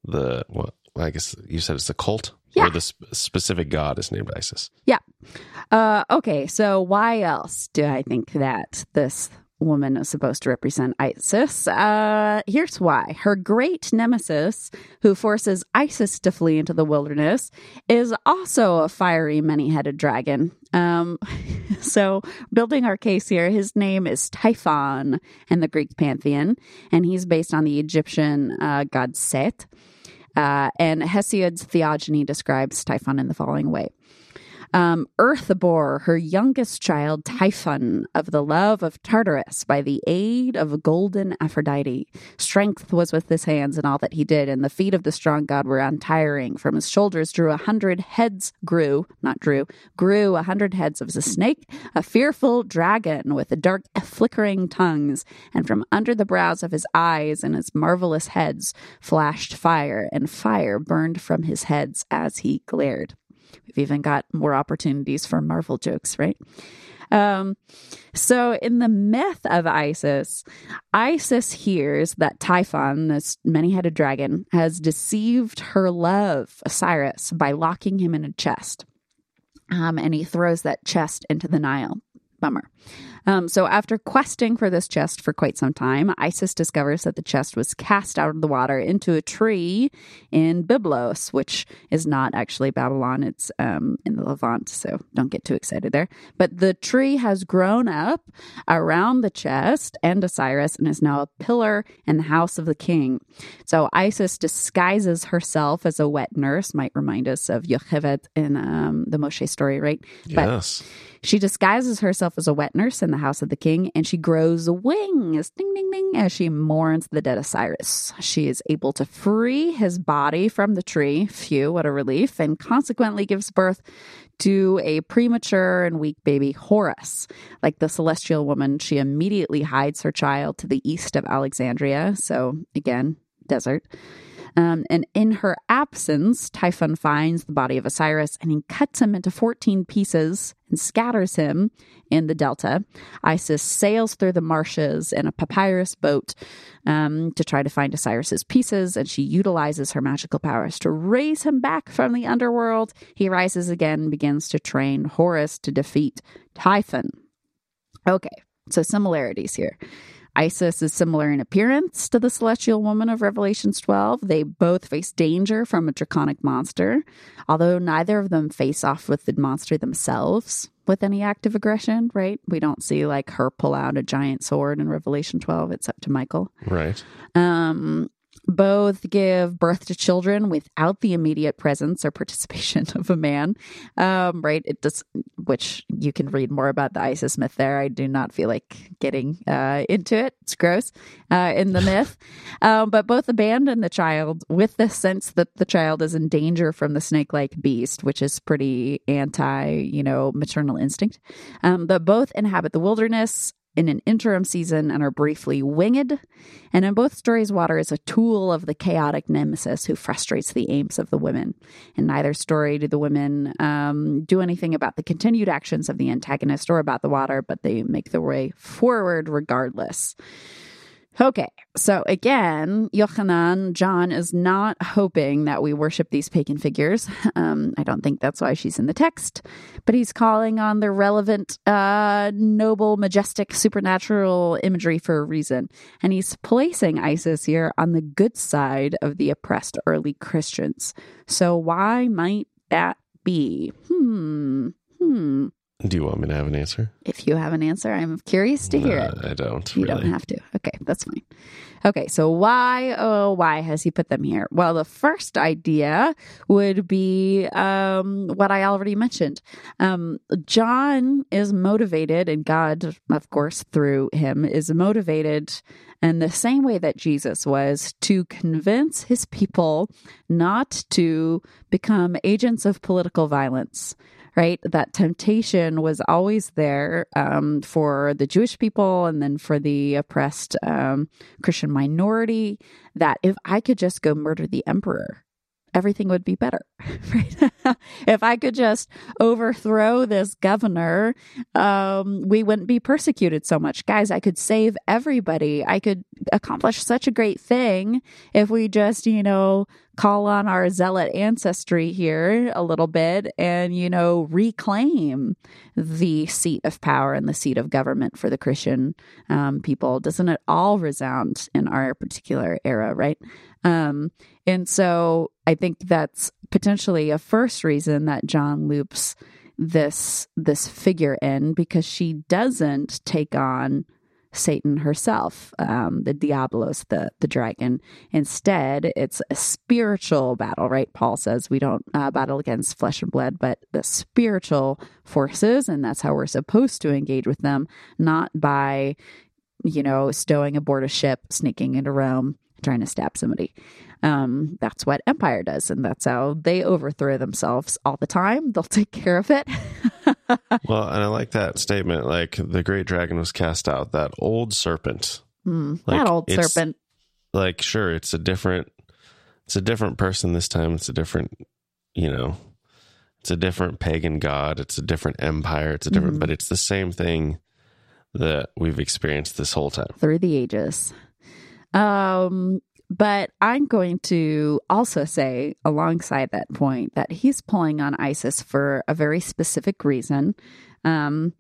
the what I guess you said it's a cult, Yeah. or the sp- specific god is named Isis. Yeah. Uh, okay. So why else do I think that this woman is supposed to represent Isis? Uh, here's why. Her great nemesis, who forces Isis to flee into the wilderness, is also a fiery, many headed dragon. Um, so, building our case here, his name is Typhon in the Greek pantheon, and he's based on the Egyptian uh, god Set. Uh, and Hesiod's Theogony describes Typhon in the following way. Um, Earth bore her youngest child, Typhon, of the love of Tartarus by the aid of golden Aphrodite. Strength was with his hands in all that he did, and the feet of the strong god were untiring. From his shoulders drew a hundred heads, grew, not drew, grew a hundred heads of a snake, a fearful dragon with dark flickering tongues, and from under the brows of his eyes and his marvelous heads flashed fire, and fire burned from his heads as he glared. We've even got more opportunities for Marvel jokes, right? Um, so in the myth of Isis, Isis hears that Typhon, this many-headed dragon, has deceived her love, Osiris, by locking him in a chest. Um, and he throws that chest into the Nile. Bummer. Um, so, after questing for this chest for quite some time, Isis discovers that the chest was cast out of the water into a tree in Byblos, which is not actually Babylon. It's um, in the Levant, so don't get too excited there. But the tree has grown up around the chest and Osiris and is now a pillar in the house of the king. So, Isis disguises herself as a wet nurse, might remind us of Yocheved in um, the Moshe story, right? But Yes. she disguises herself as a wet nurse in the house of the king, and she grows wings, ding, ding, ding, as she mourns the dead Osiris. She is able to free his body from the tree. Phew, what a relief. And consequently gives birth to a premature and weak baby, Horus. Like the celestial woman, she immediately hides her child to the east of Alexandria. So, again, desert. Um, and in her absence, Typhon finds the body of Osiris and he cuts him into 14 pieces and scatters him in the delta. Isis sails through the marshes in a papyrus boat um, to try to find Osiris's pieces, and she utilizes her magical powers to raise him back from the underworld. He rises again and begins to train Horus to defeat Typhon. Okay, so similarities here. Isis is similar in appearance to the celestial woman of Revelations 12. They both face danger from a draconic monster, although neither of them face off with the monster themselves with any active aggression, right? We don't see like her pull out a giant sword in Revelation 12 It's up to Michael. Right. Um both give birth to children without the immediate presence or participation of a man. Um, right? It does, which you can read more about the Isis myth there. I do not feel like getting uh, into it. It's gross uh, in the myth. Um, but both abandon the child with the sense that the child is in danger from the snake like beast, which is pretty anti, you know, maternal instinct. Um, but both inhabit the wilderness in an interim season and are briefly winged. And in both stories, water is a tool of the chaotic nemesis who frustrates the aims of the women. In neither story do the women um, do anything about the continued actions of the antagonist or about the water, but they make their way forward regardless. Okay, so again, Yochanan, John is not hoping that we worship these pagan figures. Um, I don't think that's why she's in the text, but he's calling on the relevant, uh, noble, majestic, supernatural imagery for a reason. And he's placing Isis here on the good side of the oppressed early Christians. So why might that be? Hmm. Hmm. Do you want me to have an answer? If you have an answer, I'm curious to hear it. I don't. You really. don't have to. Okay, that's fine. Okay, so why, oh, why has he put them here? Well, the first idea would be um, what I already mentioned. Um, John is motivated, and God, of course, through him, is motivated in the same way that Jesus was to convince his people not to become agents of political violence right? That temptation was always there um, for the Jewish people and then for the oppressed um, Christian minority. That if I could just go murder the emperor, everything would be better. Right? if I could just overthrow this governor, um, we wouldn't be persecuted so much. Guys, I could save everybody. I could accomplish such a great thing if we just, you know, call on our zealot ancestry here a little bit and, you know, reclaim the seat of power and the seat of government for the Christian um, people. Doesn't it all resound in our particular era, right? Um, and so I think that's potentially a first reason that John loops this this figure in because she doesn't take on Satan herself, um, the diabolos, the the dragon. Instead, it's a spiritual battle, right? Paul says we don't uh, battle against flesh and blood, but the spiritual forces, and that's how we're supposed to engage with them, not by you know stowing aboard a ship, sneaking into Rome, trying to stab somebody. Um, that's what Empire does, and that's how they overthrow themselves all the time. They'll take care of it. well, and I like that statement. Like the great dragon was cast out, that old serpent. Mm, Like, that old serpent. Like, sure, it's a different, it's a different person this time. It's a different, you know, it's a different pagan god. It's a different empire. It's a different, Mhm. but it's the same thing that we've experienced this whole time. through the ages. Um, but I'm going to also say, alongside that point, that he's pulling on Isis for a very specific reason. Um,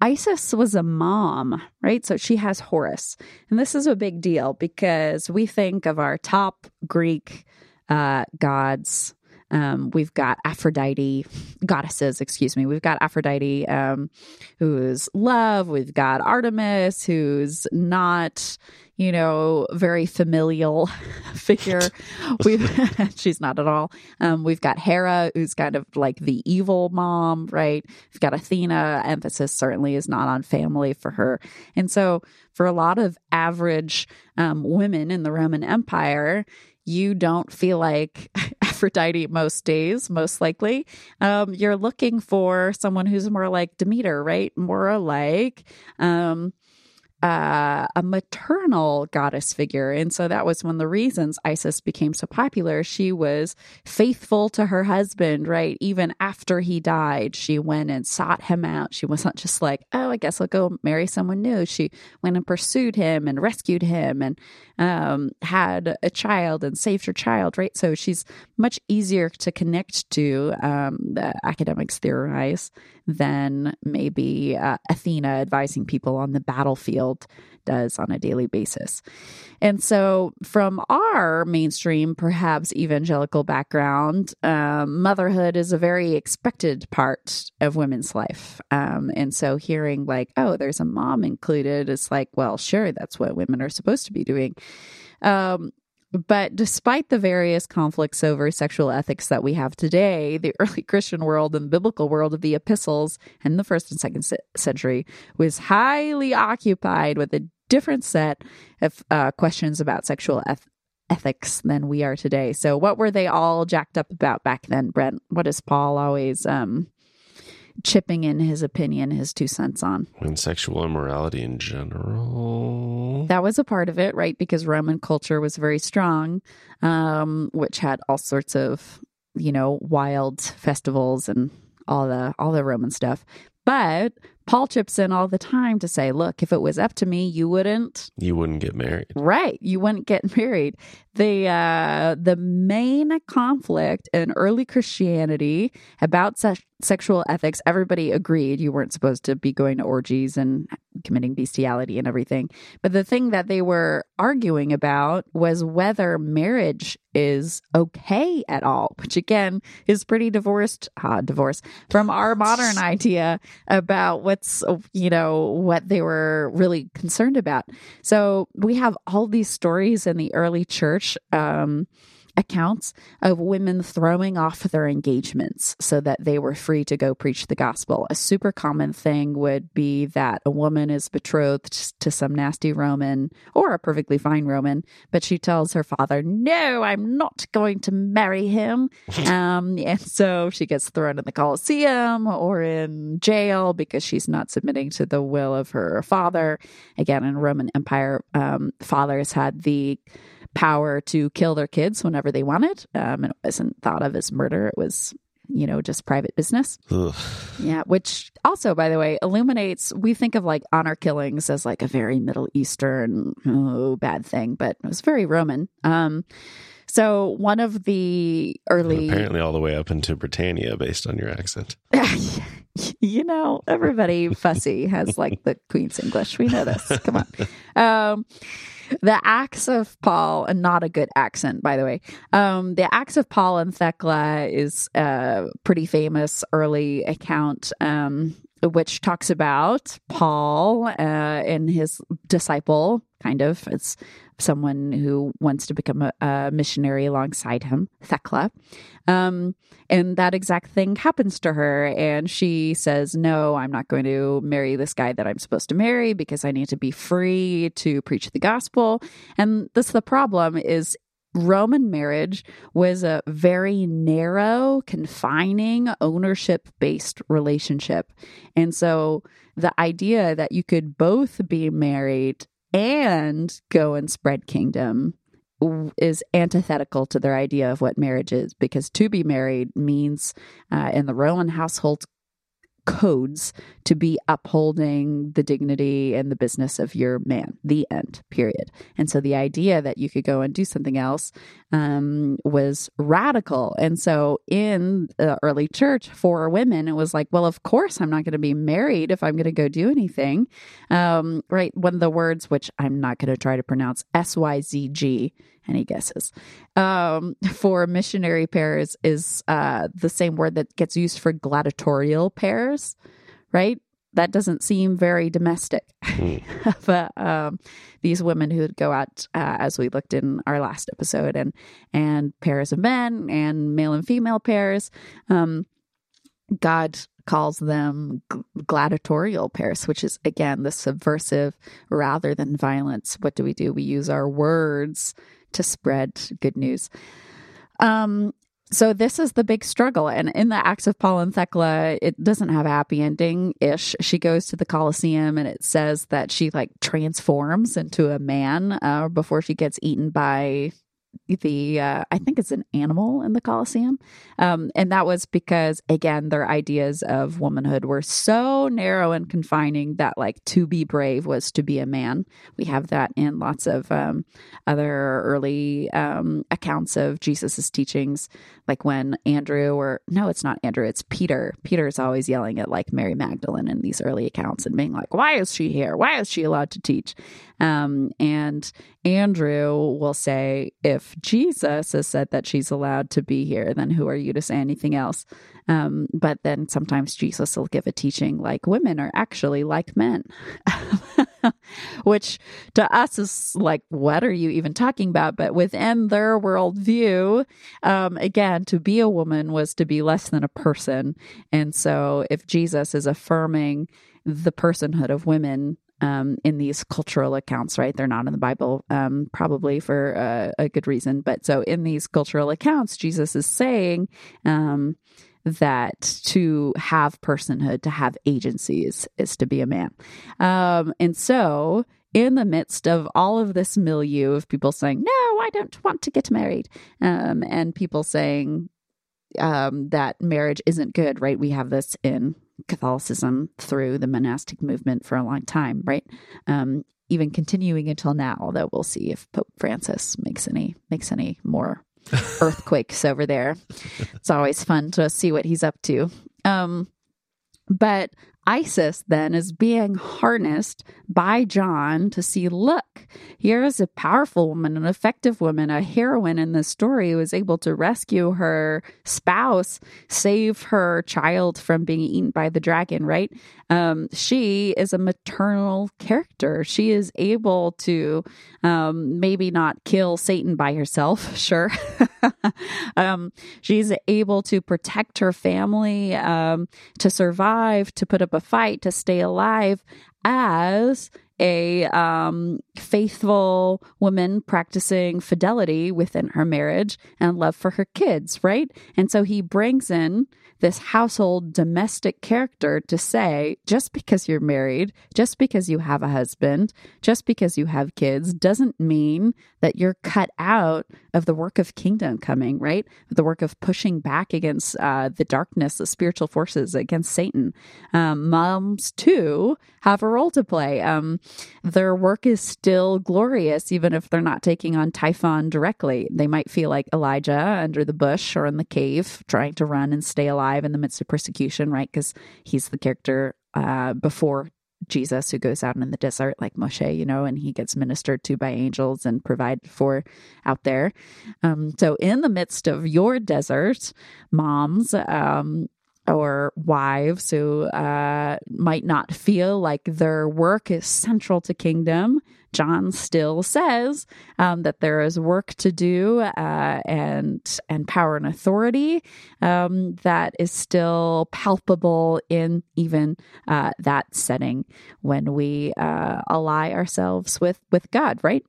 Isis was a mom, right? So she has Horus. And this is a big deal because we think of our top Greek uh, gods. Um, we've got Aphrodite, goddesses, excuse me. We've got Aphrodite, um, who's love. We've got Artemis, who's not, you know, very familial figure. We've she's not at all. Um, we've got Hera, who's kind of like the evil mom, right? We've got Athena. Emphasis certainly is not on family for her, and so for a lot of average um, women in the Roman Empire. You don't feel like Aphrodite most days, most likely. Um, you're looking for someone who's more like Demeter, right? More like um, uh, a maternal goddess figure. And so that was one of the reasons Isis became so popular. She was faithful to her husband, right? Even after he died, she went and sought him out. She wasn't just like, oh, I guess I'll go marry someone new. She went and pursued him and rescued him and um, had a child and saved her child, right? So she's much easier to connect to, um, the academics theorize, than maybe uh, Athena advising people on the battlefield does on a daily basis. And so, from our mainstream, perhaps evangelical background, um, motherhood is a very expected part of women's life. Um, and so, hearing like, oh, there's a mom included, it's like, well, sure, that's what women are supposed to be doing. Um, but despite the various conflicts over sexual ethics that we have today, the early Christian world and the biblical world of the epistles in the first and second century was highly occupied with a different set of uh, questions about sexual eth- ethics than we are today. So, what were they all jacked up about back then, Brent? What is Paul always um, chipping in his opinion, his two cents on. And sexual immorality in general. That was a part of it, right? Because Roman culture was very strong, um, which had all sorts of, you know, wild festivals and all the all the Roman stuff. But Paul chips in all the time to say, look, if it was up to me, you wouldn't You wouldn't get married. Right. You wouldn't get married. The uh the main conflict in early Christianity about se- sexual ethics, everybody agreed you weren't supposed to be going to orgies and committing bestiality and everything. But the thing that they were arguing about was whether marriage is okay at all, which again is pretty divorced, uh, divorce from our modern idea about what's, you know, what they were really concerned about. So we have all these stories in the early church. Um, accounts of women throwing off their engagements so that they were free to go preach the gospel. A super common thing would be that a woman is betrothed to some nasty Roman or a perfectly fine Roman, but she tells her father, No, I'm not going to marry him. um, and so she gets thrown in the Colosseum or in jail because she's not submitting to the will of her father. Again, in Roman Empire, um, fathers had the power to kill their kids whenever they wanted. Um, and it wasn't thought of as murder. It was, you know, just private business. Ugh. Yeah. Which also, by the way, illuminates, we think of like honor killings as like a very Middle Eastern, oh, bad thing, but it was very Roman. Um, so one of the early, Apparently, all the way up into Britannia, based on your accent. you know, everybody fussy has like the Queen's English. We know this. Come on. Um, the acts of Paul, and not a good accent, by the way. Um, the acts of Paul and Thecla is a pretty famous early account. Um, which talks about Paul uh, and his disciple, kind of. It's someone who wants to become a, a missionary alongside him, Thecla. Um, and that exact thing happens to her. And she says, No, I'm not going to marry this guy that I'm supposed to marry because I need to be free to preach the gospel. And that's the problem is Roman marriage was a very narrow, confining, ownership based relationship. And so the idea that you could both be married and go and spread kingdom is antithetical to their idea of what marriage is because to be married means uh, in the Roman household codes to be upholding the dignity and the business of your man, the end, period. And so the idea that you could go and do something else um, was radical. And so in the early church for women, it was like, well, of course, I'm not going to be married if I'm going to go do anything. Um, right. One of the words, which I'm not going to try to pronounce, S Y Z G any guesses? Um, for missionary pairs is uh, the same word that gets used for gladiatorial pairs, right? That doesn't seem very domestic. but um, these women who would go out, uh, as we looked in our last episode, and and pairs of men and male and female pairs, um, God calls them gladiatorial pairs, which is again the subversive rather than violence. What do we do? We use our words to spread good news. Um, so this is the big struggle. And in the Acts of Paul and Thecla, it doesn't have a happy ending ish. She goes to the Colosseum and it says that she like transforms into a man uh, before she gets eaten by the uh, I think it's an animal in the Colosseum, um, and that was because again their ideas of womanhood were so narrow and confining that like to be brave was to be a man. We have that in lots of um, other early um, accounts of Jesus's teachings, like when Andrew or no, it's not Andrew, it's Peter. Peter's always yelling at like Mary Magdalene in these early accounts and being like, "Why is she here? Why is she allowed to teach?" Um, and Andrew will say, if Jesus has said that she's allowed to be here, then who are you to say anything else? Um, but then sometimes Jesus will give a teaching like women are actually like men, which to us is like, what are you even talking about? But within their worldview, um, again, to be a woman was to be less than a person. And so if Jesus is affirming the personhood of women um, in these cultural accounts, right? They're not in the Bible, um, probably for uh, a good reason. But so in these cultural accounts, Jesus is saying um, that to have personhood, to have agencies, is to be a man. Um, and so in the midst of all of this milieu of people saying, no, I don't want to get married, um, and people saying, um, that marriage isn't good, right? We have this in Catholicism through the monastic movement for a long time, right? Um, even continuing until now, although we'll see if Pope Francis makes any makes any more earthquakes over there. It's always fun to see what he's up to. Um, but Isis then is being harnessed by John to see look, here is a powerful woman, an effective woman, a heroine in this story who is able to rescue her spouse, save her child from being eaten by the dragon, right? Um, she is a maternal character. She is able to um, maybe not kill Satan by herself, sure. um, she's able to protect her family, um, to survive, to put up a fight, to stay alive as a um, faithful woman practicing fidelity within her marriage and love for her kids, right? And so he brings in this household domestic character to say just because you're married, just because you have a husband, just because you have kids doesn't mean that you're cut out of the work of kingdom coming, right? The work of pushing back against uh, the darkness, the spiritual forces, against Satan. Um, moms, too, have a role to play. Um, their work is still glorious, even if they're not taking on Typhon directly. They might feel like Elijah under the bush or in the cave, trying to run and stay alive in the midst of persecution, right? Because he's the character uh, before Jesus who goes out in the desert like Moshe, you know, and he gets ministered to by angels and provided for out there. Um, so in the midst of your desert, moms, um, or wives who uh, might not feel like their work is central to kingdom, John still says um, that there is work to do uh, and and power and authority um, that is still palpable in even uh, that setting when we uh, ally ourselves with with God, right?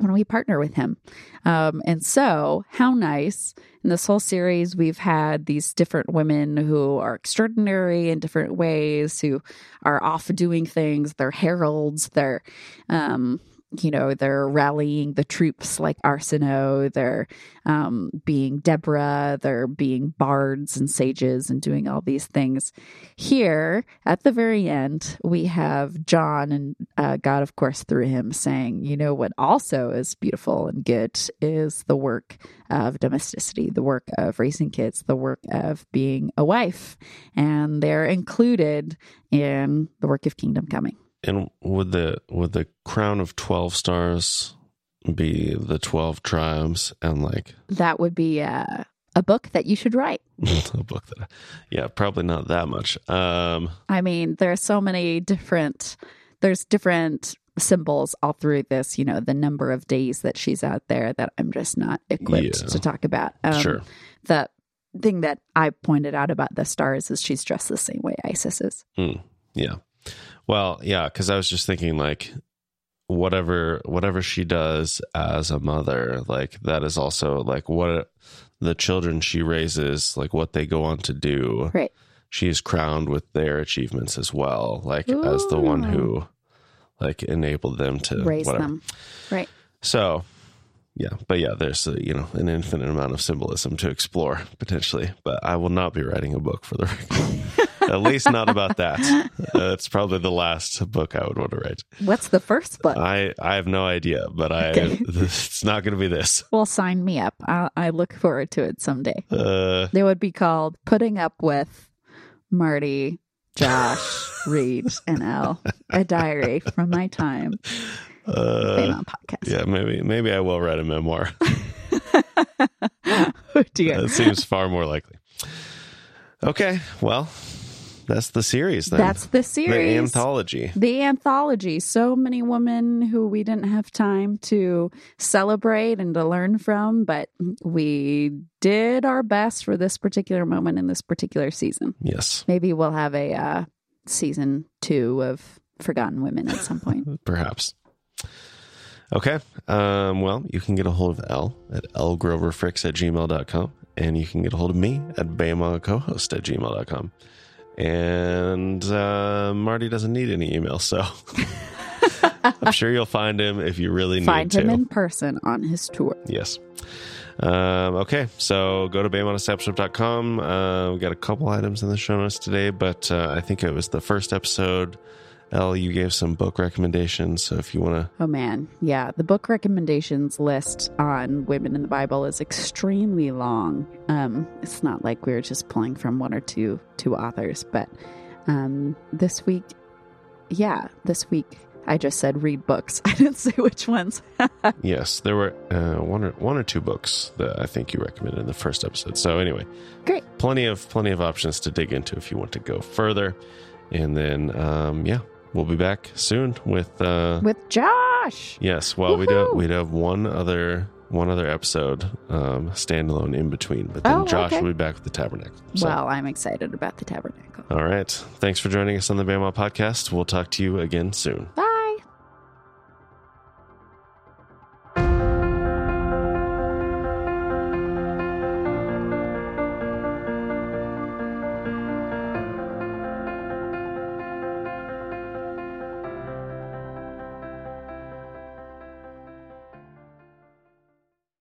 When we partner with him. Um, and so, how nice in this whole series, we've had these different women who are extraordinary in different ways, who are off doing things. They're heralds, they're um, you know, they're rallying the troops like Arsinoe, they're um, being Deborah, they're being bards and sages and doing all these things. Here, at the very end, we have John and uh, God, of course, through him saying, you know, what also is beautiful and good is the work of domesticity, the work of raising kids, the work of being a wife. And they're included in the work of kingdom coming. And would the would the crown of twelve stars be the twelve tribes and like that would be a, a book that you should write. a book that, yeah, probably not that much. Um, I mean, there are so many different. There's different symbols all through this. You know, the number of days that she's out there that I'm just not equipped Yeah. to talk about. Um, Sure. The thing that I pointed out about the stars is she's dressed the same way Isis is. hmm, yeah. Well, yeah, because I was just thinking like whatever whatever she does as a mother, like that is also like what the children she raises, like what they go on to do. Right. She is crowned with their achievements as well, like as the one who like enabled them to Raise whatever. them. Right. So, yeah, but yeah, there's uh, you know an infinite amount of symbolism to explore potentially. But I will not be writing a book for the record. At least not about that. Uh, probably the last book I would want to write. What's the first book? I I have no idea, but I Okay. it's not going to be this. well, sign me up. I, I look forward to it someday. Uh, They would be called Putting Up with Marty, Josh, Reed, and Elle. A diary from my time. uh, on podcast. yeah, maybe maybe I will write a memoir. oh dear. that seems far more likely. Okay, well, that's the series then. That's the series. the anthology. the anthology. So many women who we didn't have time to celebrate and to learn from, but we did our best for this particular moment in this particular season. Yes, Maybe we'll have a uh, season two of Forgotten Women at some point. perhaps. Okay. Um, well, you can get a hold of Elle at lgroverfricks at gmail.com. And you can get a hold of me at bemacohost at gmail.com. And uh, Marty doesn't need any email, so I'm sure you'll find him if you really need to. Find him in person on his tour. Yes. Um, okay, so go to bemadiscipleship.com. Uh, we got a couple items in the show notes today, but uh, I think it was the first episode. Elle, you gave some book recommendations. So if you want to Oh man, yeah. The book recommendations list on women in the Bible is extremely long. Um, it's not like we are just pulling from one or two two authors, but um, this week, yeah, this week I just said read books. I didn't say which ones. Yes, there were uh, one or one or two books that I think you recommended in the first episode. So anyway, Great. plenty of plenty of options to dig into if you want to go further. And then, um, yeah, we'll be back soon with uh, With Josh. yes. Well, we do we'd have one other one other episode um, standalone in between, but then Oh, Josh okay. will be back with the tabernacle. So, Well, I'm excited about the tabernacle. all right. Thanks for joining us on the BEMA podcast. We'll talk to you again soon. Bye.